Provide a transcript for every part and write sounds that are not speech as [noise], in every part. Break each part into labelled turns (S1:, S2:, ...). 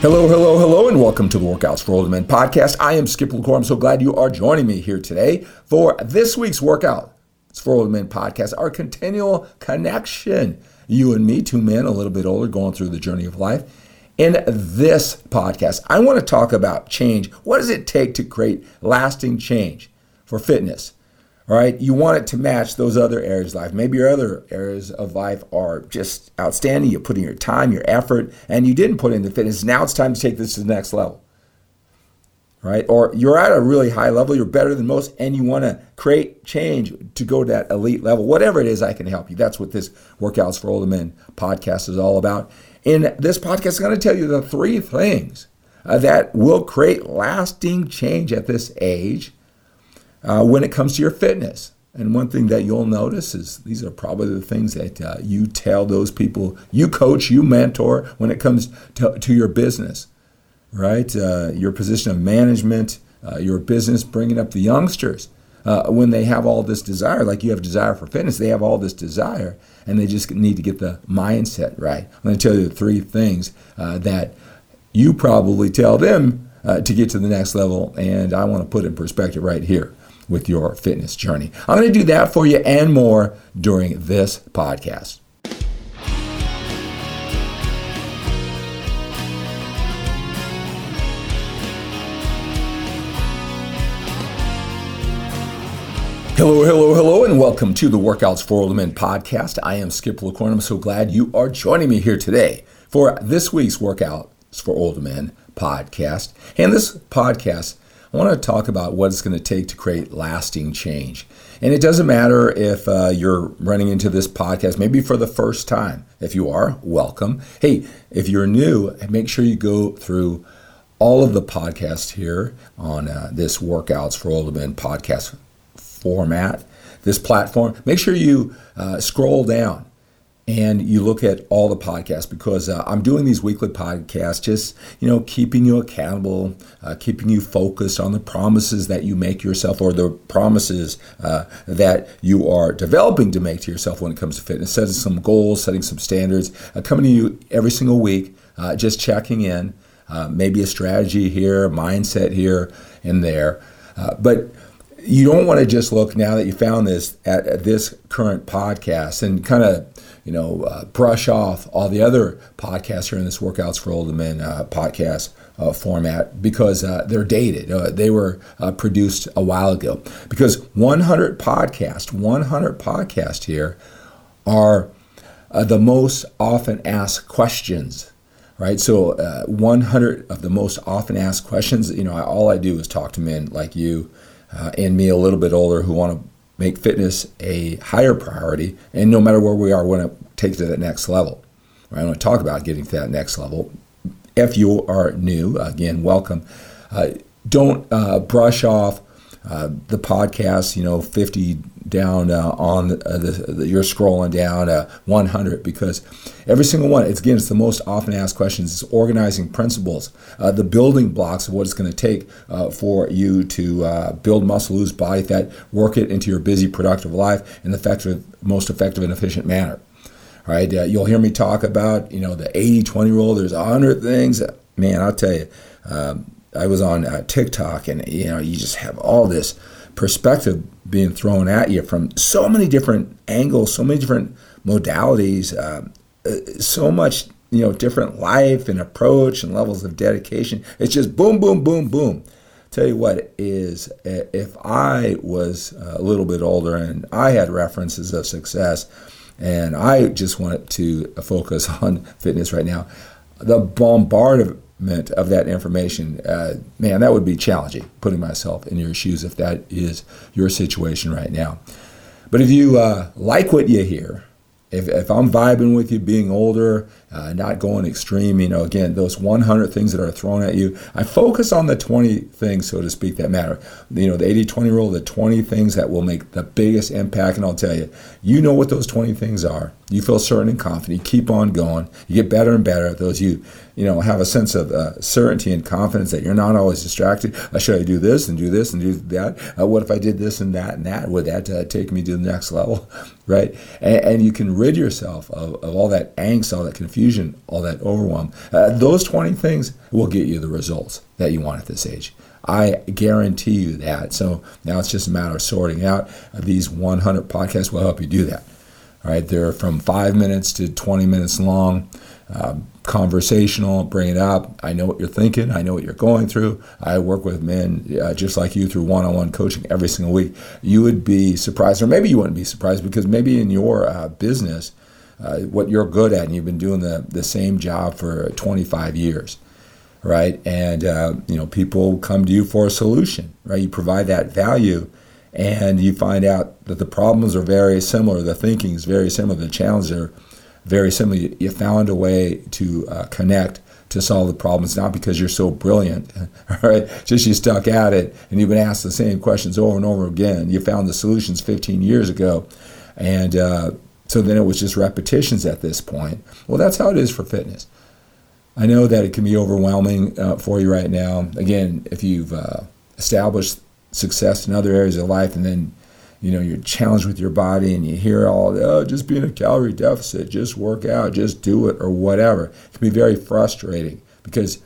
S1: Hello, hello, hello, and welcome to the Workouts for Older Men podcast. I am Skip LaCour. I'm so glad you are joining me here today for this week's Workout It's for Older Men podcast, our continual connection. You and me, two men a little bit older, going through the journey of life. In this podcast, I want to talk about change. What does it take to create lasting change for fitness? All right, you want it to match those other areas of life. Maybe your other areas of life are just outstanding. You put in your time, your effort, and you didn't put in the fitness. Now it's time to take this to the next level. Right? Or you're at a really high level, you're better than most, and you want to create change to go to that elite level. Whatever it is, I can help you. That's what this Workouts for Older Men podcast is all about. In this podcast, I'm going to tell you the three things that will create lasting change at this age uh, when it comes to your fitness. And one thing that you'll notice is these are probably the things that uh, you tell those people you coach, you mentor when it comes to, to your business, right? Uh, your position of management, uh, your business, bringing up the youngsters. Uh, when they have all this desire, like you have desire for fitness, they have all this desire and they just need to get the mindset right. I'm going to tell you the three things uh, that you probably tell them to get to the next level, and I want to put in perspective right here with your fitness journey. I'm going to do that for you and more during this podcast. Hello, hello, hello, and welcome to the Workouts for Older Men podcast. I am Skip LaCour. I'm so glad you are joining me here today for this week's Workouts for Older Men podcast. And this podcast I want to talk about what it's going to take to create lasting change. And it doesn't matter if uh, you're running into this podcast maybe for the first time. If you are, welcome. Hey, if you're new, make sure you go through all of the podcasts here on uh, this Workouts for Older Men podcast format, this platform. Make sure you uh, scroll down and you look at all the podcasts because uh, I'm doing these weekly podcasts, just you know, keeping you accountable, uh, keeping you focused on the promises that you make yourself or the promises uh, that you are developing to make to yourself when it comes to fitness, setting some goals, setting some standards, uh, coming to you every single week, uh, just checking in, uh, maybe a strategy here, mindset here and there, but you don't want to just look now that you found this at, at this current podcast and kind of you know uh, brush off all the other podcasts here in this workouts for older men uh, podcast uh, format because uh, they're dated uh, they were uh, produced a while ago because 100 podcast 100 podcast here are the most often asked questions right? So, uh, 100 of the most often asked questions, you know, I, all I do is talk to men like you uh, and me a little bit older who want to make fitness a higher priority. And no matter where we are, we want to take it to that next level. Right? I want to talk about getting to that next level. If you are new, again, welcome. Uh, don't uh, brush off uh, the podcast, you know, 50 down uh, on the, the, you're scrolling down uh, 100 because every single one, it's again, it's the most often asked questions. It's organizing principles, uh, the building blocks of what it's going to take uh, for you to uh, build muscle, lose body fat, work it into your busy, productive life in the effective, most effective and efficient manner. All right, you'll hear me talk about, you know, the 80-20 rule. There's 100 things. That, man, I'll tell you, um, I was on uh, TikTok, and you know, you just have all this perspective being thrown at you from so many different angles, so many different modalities, um, uh, so much you know different life and approach and levels of dedication. It's just boom, boom, boom, boom. Tell you what is if I was a little bit older and I had references of success, and I just wanted to focus [laughs] on fitness right now, the bombardment of that information, uh, man, that would be challenging, putting myself in your shoes if that is your situation right now. But if you uh, like what you hear, if, if I'm vibing with you, being older, uh, not going extreme, you know, again, those 100 things that are thrown at you, I focus on the 20 things, so to speak, that matter. You know, the 80 20 rule, the 20 things that will make the biggest impact. And I'll tell you, you know what those 20 things are. You feel certain and confident. You keep on going. You get better and better at those. You you know, have a sense of uh, certainty and confidence that you're not always distracted. Uh, should I do this and do this and do that? Uh, what if I did this and that and that? Would that uh, take me to the next level? [laughs] right? And, and, you can rid yourself of, of all that angst, all that confusion, all that overwhelm. Uh, those 20 things will get you the results that you want at this age. I guarantee you that. So now it's just a matter of sorting out. These 100 podcasts will help you do that. Right, they're from five minutes to 20 minutes long, uh, conversational, bring it up. I know what you're thinking, I know what you're going through. I work with men uh, just like you through one on one coaching every single week. You would be surprised, or maybe you wouldn't be surprised, because maybe in your uh, business, uh, what you're good at, and you've been doing the, the same job for 25 years right? And uh, you know, people come to you for a solution, right? You provide that value, and you find out that the problems are very similar, the thinking is very similar, the challenges are very similar. You found a way to uh, connect to solve the problems, not because you're so brilliant, [laughs] right? Just you stuck at it and you've been asked the same questions over and over again. You found the solutions 15 years ago, and uh, so then it was just repetitions at this point. Well, that's how it is for fitness. I know that it can be overwhelming uh, for you right now. Again, if you've uh, established success in other areas of life and then you know you're challenged with your body and you hear all oh just be in a calorie deficit just work out just do it or whatever. It can be very frustrating because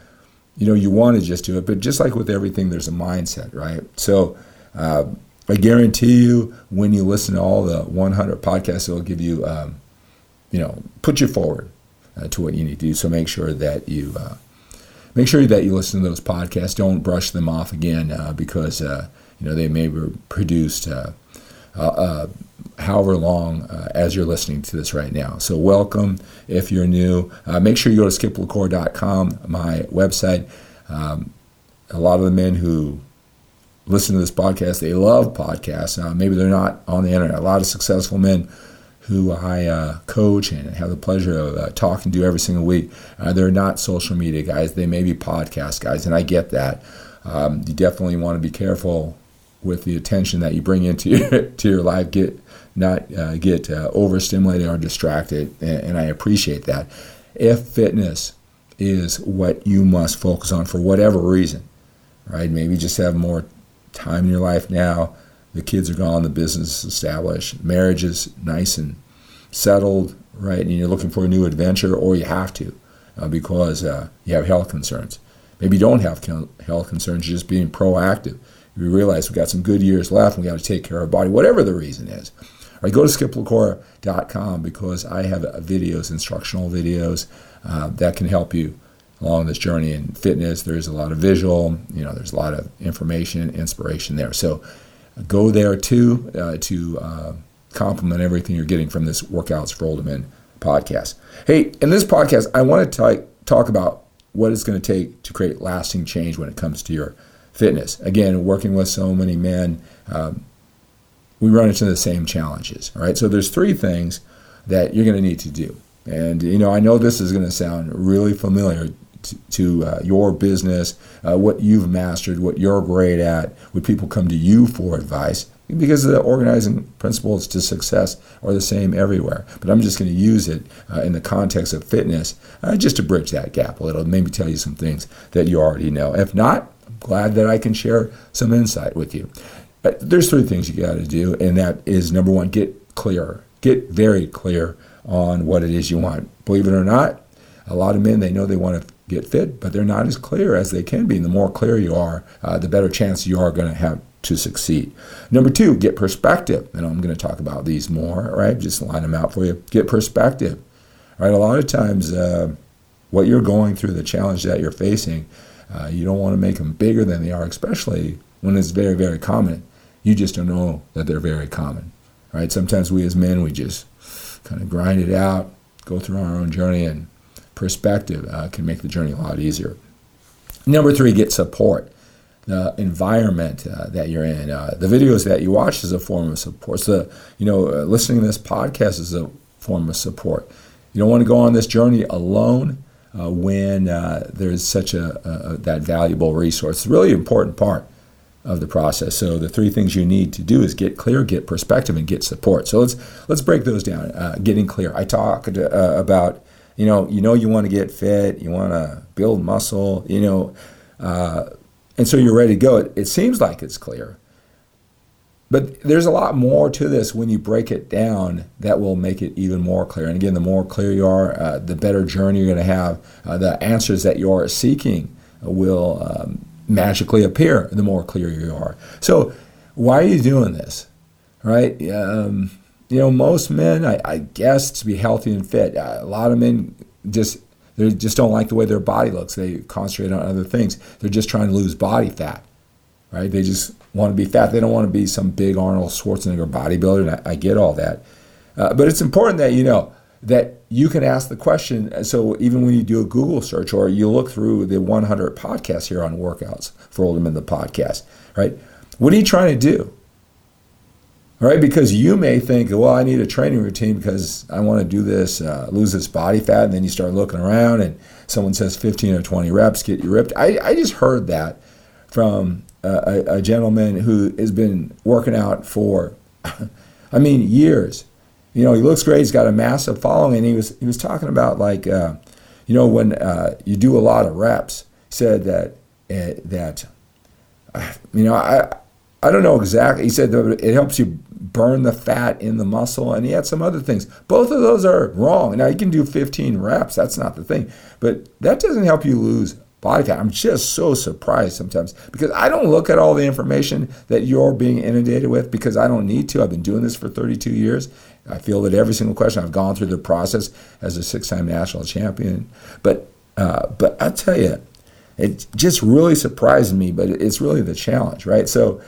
S1: you know you want to just do it but just like with everything there's a mindset right? So uh, i guarantee you when you listen to all the 100 podcasts it will give you um, you know put you forward uh, to what you need to do. So make sure that you uh, make sure that you listen to those podcasts. Don't brush them off again uh, because uh, you know, they may be produced uh, uh, uh, however long uh, as you're listening to this right now. So, welcome if you're new. Uh, make sure you go to skiplacour.com, my website. Um, a lot of the men who listen to this podcast, they love podcasts. Maybe they're not on the internet. A lot of successful men who I uh, coach and have the pleasure of uh, talking to every single week. Uh, they're not social media guys, they may be podcast guys, and I get that. Um, you definitely want to be careful with the attention that you bring into [laughs] your, to your life. Get not uh, get uh, overstimulated or distracted, and, and I appreciate that. If fitness is what you must focus on for whatever reason, right? Maybe just have more time in your life now. The kids are gone, the business is established, marriage is nice and settled, right? And you're looking for a new adventure, or you have to uh, because uh, you have health concerns. Maybe you don't have health concerns, you're just being proactive we realize we've got some good years left and we got to take care of our body, whatever the reason is. All right, go to skiplacour.com because I have videos, instructional videos uh, that can help you along this journey in fitness. There's a lot of visual, you know, there's a lot of information, inspiration there. So go there too uh, to uh, complement everything you're getting from this Workouts for Older Men podcast. Hey, in this podcast, I want to talk about what it's going to take to create lasting change when it comes to your fitness. Again, working with so many men, um, we run into the same challenges. All right, so there's three things that you're going to need to do. And you know, I know this is going to sound really familiar to, to uh, your business, uh, what you've mastered, what you're great at. Would people come to you for advice? Because the organizing principles to success are the same everywhere. But I'm just going to use it uh, in the context of fitness uh, just to bridge that gap a little, maybe tell you some things that you already know. If not, glad that I can share some insight with you. There's three things you got to do, and that is number one, get clear. Get very clear on what it is you want. Believe it or not, a lot of men they know they want to get fit, but they're not as clear as they can be. And the more clear you are, uh, the better chance you are going to have to succeed. Number two, get perspective. And I'm going to talk about these more, right? Just line them out for you. Get perspective, right? A lot of times, uh, what you're going through, the challenge that you're facing, uh, you don't want to make them bigger than they are, especially when it's very, very common. You just don't know that they're very common, right? Sometimes we as men, we just kind of grind it out, go through our own journey, and perspective uh, can make the journey a lot easier. Number three, get support. The environment uh, that you're in, uh, the videos that you watch is a form of support. So, you know, listening to this podcast is a form of support. You don't want to go on this journey alone uh, when uh, there's such a, a, that valuable resource. It's really important part of the process. So the three things you need to do is get clear, get perspective, and get support. So let's let's break those down. Uh, getting clear. I talked uh, about you know, you know, you want to get fit, you want to build muscle, you know, uh, and so you're ready to go. It, it seems like it's clear, but there's a lot more to this when you break it down that will make it even more clear. And again, the more clear you are, uh, the better journey you're going to have. Uh, the answers that you're seeking will um, magically appear the more clear you are. So, why are you doing this? Right? Um, you know, most men, I, I, guess, to be healthy and fit. Uh, a lot of men just they just don't like the way their body looks. They concentrate on other things. They're just trying to lose body fat, right? They just want to be fat. They don't want to be some big Arnold Schwarzenegger bodybuilder. And I, I get all that. Uh, but it's important that you know that you can ask the question. So even when you do a Google search or you look through the 100 podcasts here on workouts for Older Men the podcast, right? What are you trying to do? Right? Because you may think, well, I need a training routine because I want to do this, uh, lose this body fat. And then you start looking around and someone says 15 or 20 reps, get you ripped. I, I just heard that from a, a gentleman who has been working out for, [laughs] I mean, years. You know, he looks great. He's got a massive following, and he was he was talking about like, uh, you know, when uh, you do a lot of reps. He said that uh, that, [sighs] you know, I I don't know exactly. He said that it helps you burn the fat in the muscle, and he had some other things. Both of those are wrong. Now you can do 15 reps. That's not the thing, but that doesn't help you lose body fat. I'm just so surprised sometimes because I don't look at all the information that you're being inundated with because I don't need to. I've been doing this for 32 years. I feel that every single question I've gone through the process as a six-time national champion. But uh, but I tell you, it just really surprised me. But it's really the challenge, right? So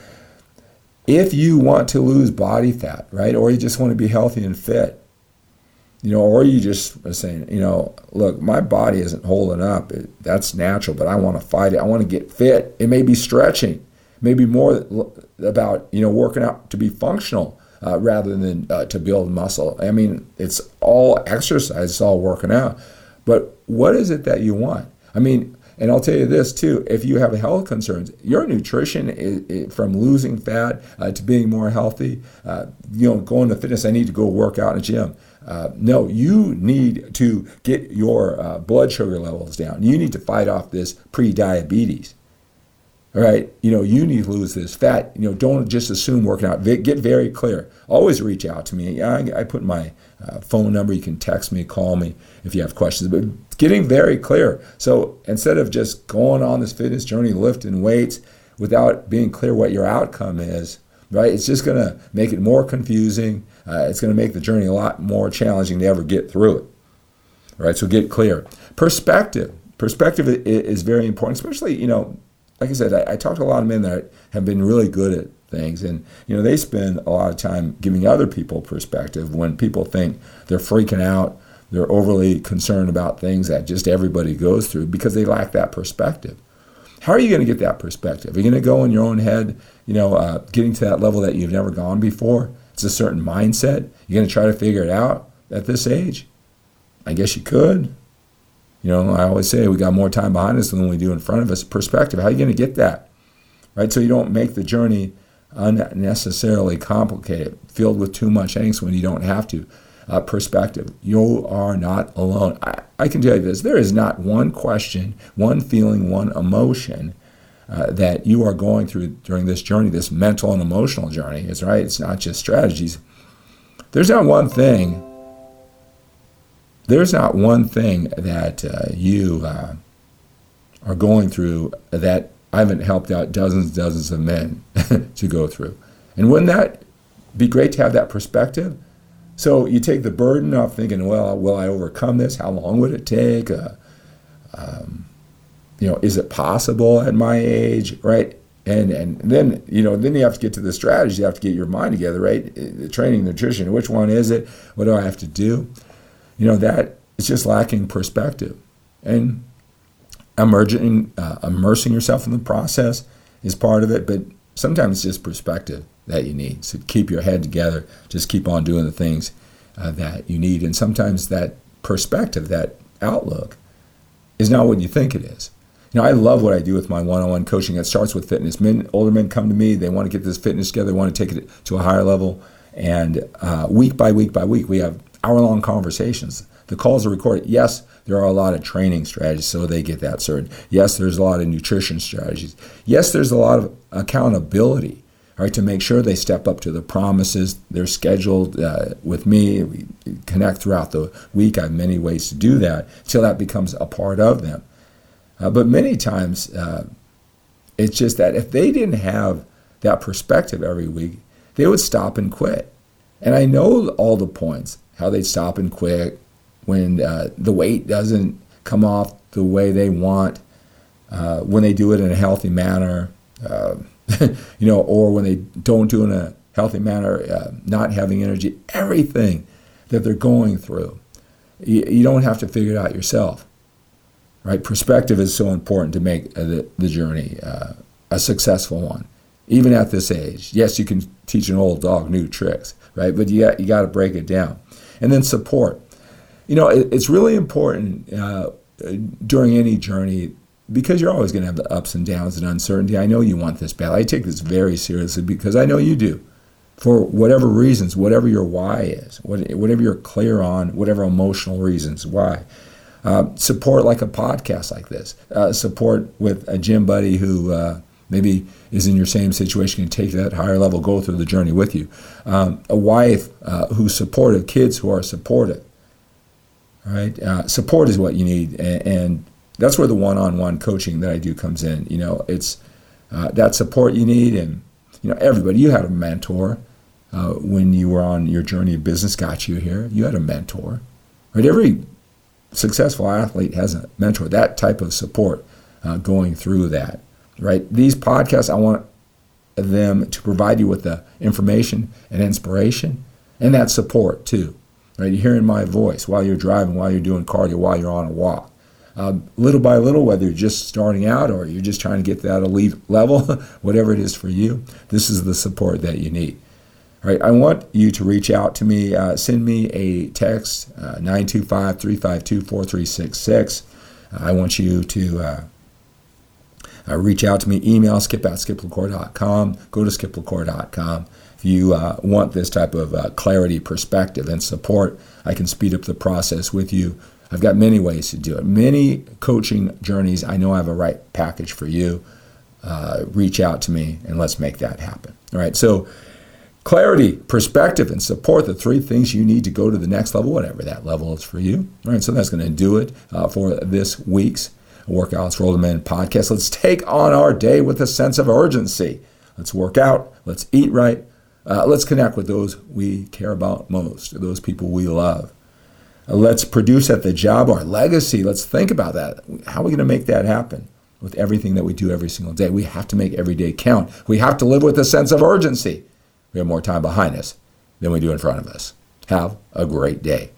S1: if you want to lose body fat, right, or you just want to be healthy and fit, you know, or you just are saying, you know, look, my body isn't holding up. It, that's natural, but I want to fight it. I want to get fit. It may be stretching, maybe more about, you know, working out to be functional uh, rather than uh, to build muscle. I mean, it's all exercise, it's all working out. But what is it that you want? I mean, and I'll tell you this too: if you have health concerns, your nutrition is, is from losing fat uh, to being more healthy. Uh, you know, going to fitness. I need to go work out in a gym. Uh, no, you need to get your uh, blood sugar levels down. You need to fight off this pre-diabetes. All right, you know, you need to lose this fat. You know, don't just assume working out. Get very clear. Always reach out to me. I, I put my uh, phone number. You can text me, call me if you have questions. But getting very clear. So instead of just going on this fitness journey, lifting weights without being clear what your outcome is, right? It's just going to make it more confusing. Uh, it's going to make the journey a lot more challenging to ever get through it. right? so get clear. Perspective. Perspective is very important, especially, you know, like I said, I, I talk to a lot of men that have been really good at things, and, you know, they spend a lot of time giving other people perspective when people think they're freaking out, they're overly concerned about things that just everybody goes through because they lack that perspective. How are you going to get that perspective? Are you going to go in your own head, you know, uh, getting to that level that you've never gone before? It's a certain mindset. You're going to try to figure it out at this age? I guess you could. You know, I always say we got more time behind us than we do in front of us. Perspective. How are you going to get that? Right? So you don't make the journey unnecessarily complicated, filled with too much angst when you don't have to. Uh, perspective. You are not alone. I, I can tell you this there is not one question, one feeling, one emotion uh, that you are going through during this journey, this mental and emotional journey. It's right. It's not just strategies. There's not one thing. There's not one thing that uh, you uh, are going through that I haven't helped out dozens and dozens of men [laughs] to go through. And wouldn't that be great to have that perspective? So you take the burden off thinking, well, will I overcome this? How long would it take? Uh, um, you know, is it possible at my age, right? And and then you know, then you have to get to the strategy. You have to get your mind together, right? The training, nutrition. Which one is it? What do I have to do? You know, that it's just lacking perspective, and emerging, uh, immersing yourself in the process is part of it. But sometimes it's just perspective that you need. So keep your head together. Just keep on doing the things uh, that you need. And sometimes that perspective, that outlook, is not what you think it is. You know, I love what I do with my one-on-one coaching. It starts with fitness. Men, older men come to me. They want to get this fitness together. They want to take it to a higher level. And uh, week by week by week, we have hour-long conversations the calls are recorded. Yes, there are a lot of training strategies, so they get that certain. Yes, there's a lot of nutrition strategies. Yes, there's a lot of accountability, right, to make sure they step up to the promises. They're scheduled uh, with me. We connect throughout the week. I have many ways to do that until that becomes a part of them. Uh, but many times, uh, it's just that if they didn't have that perspective every week, they would stop and quit. And I know all the points, how they stop and quit when uh, the weight doesn't come off the way they want, uh, when they do it in a healthy manner, uh, [laughs] you know, or when they don't do in a healthy manner, uh, not having energy, everything that they're going through. You, you, don't have to figure it out yourself, right? Perspective is so important to make uh, the, the journey uh, a successful one even at this age. Yes, you can teach an old dog new tricks, right? But you got, you got to break it down. And then support. You know, it, it's really important uh, during any journey because you're always going to have the ups and downs and uncertainty. I know you want this battle. I take this very seriously because I know you do. For whatever reasons, whatever your why is, whatever you're clear on, whatever emotional reasons why. Uh, support like a podcast like this. Uh, support with a gym buddy who uh, maybe is in your same situation can take that higher level, go through the journey with you. Um, a wife uh, who's supportive, kids who are supportive. Right, uh, support is what you need, and, and, that's where the one-on-one coaching that I do comes in. You know, it's uh, that support you need, and you know, everybody. You had a mentor uh, when you were on your journey of business, got you here. You had a mentor, right? Every successful athlete has a mentor. That type of support uh, going through that right? These podcasts, I want them to provide you with the information and inspiration and that support too. Right? You're hearing my voice while you're driving, while you're doing cardio, while you're on a walk. Uh, little by little, whether you're just starting out or you're just trying to get to that elite [laughs] level, whatever it is for you, this is the support that you need. Right? I want you to reach out to me. Uh, send me a text, uh, 925 352 4366. I want you to uh, uh, reach out to me, email skip at go to skiplacour.com. If you uh, want this type of uh, clarity, perspective, and support, I can speed up the process with you. I've got many ways to do it, many coaching journeys. I know I have a right package for you. Uh, reach out to me and let's make that happen. All right, so clarity, perspective, and support the three things you need to go to the next level, whatever that level is for you. All right, so that's going to do it uh, for this week's Workouts Roll Men podcast. Let's take on our day with a sense of urgency. Let's work out. Let's eat right. Uh, let's connect with those we care about most, those people we love. Uh, let's produce at the job our legacy. Let's think about that. How are we going to make that happen with everything that we do every single day? We have to make every day count. We have to live with a sense of urgency. We have more time behind us than we do in front of us. Have a great day.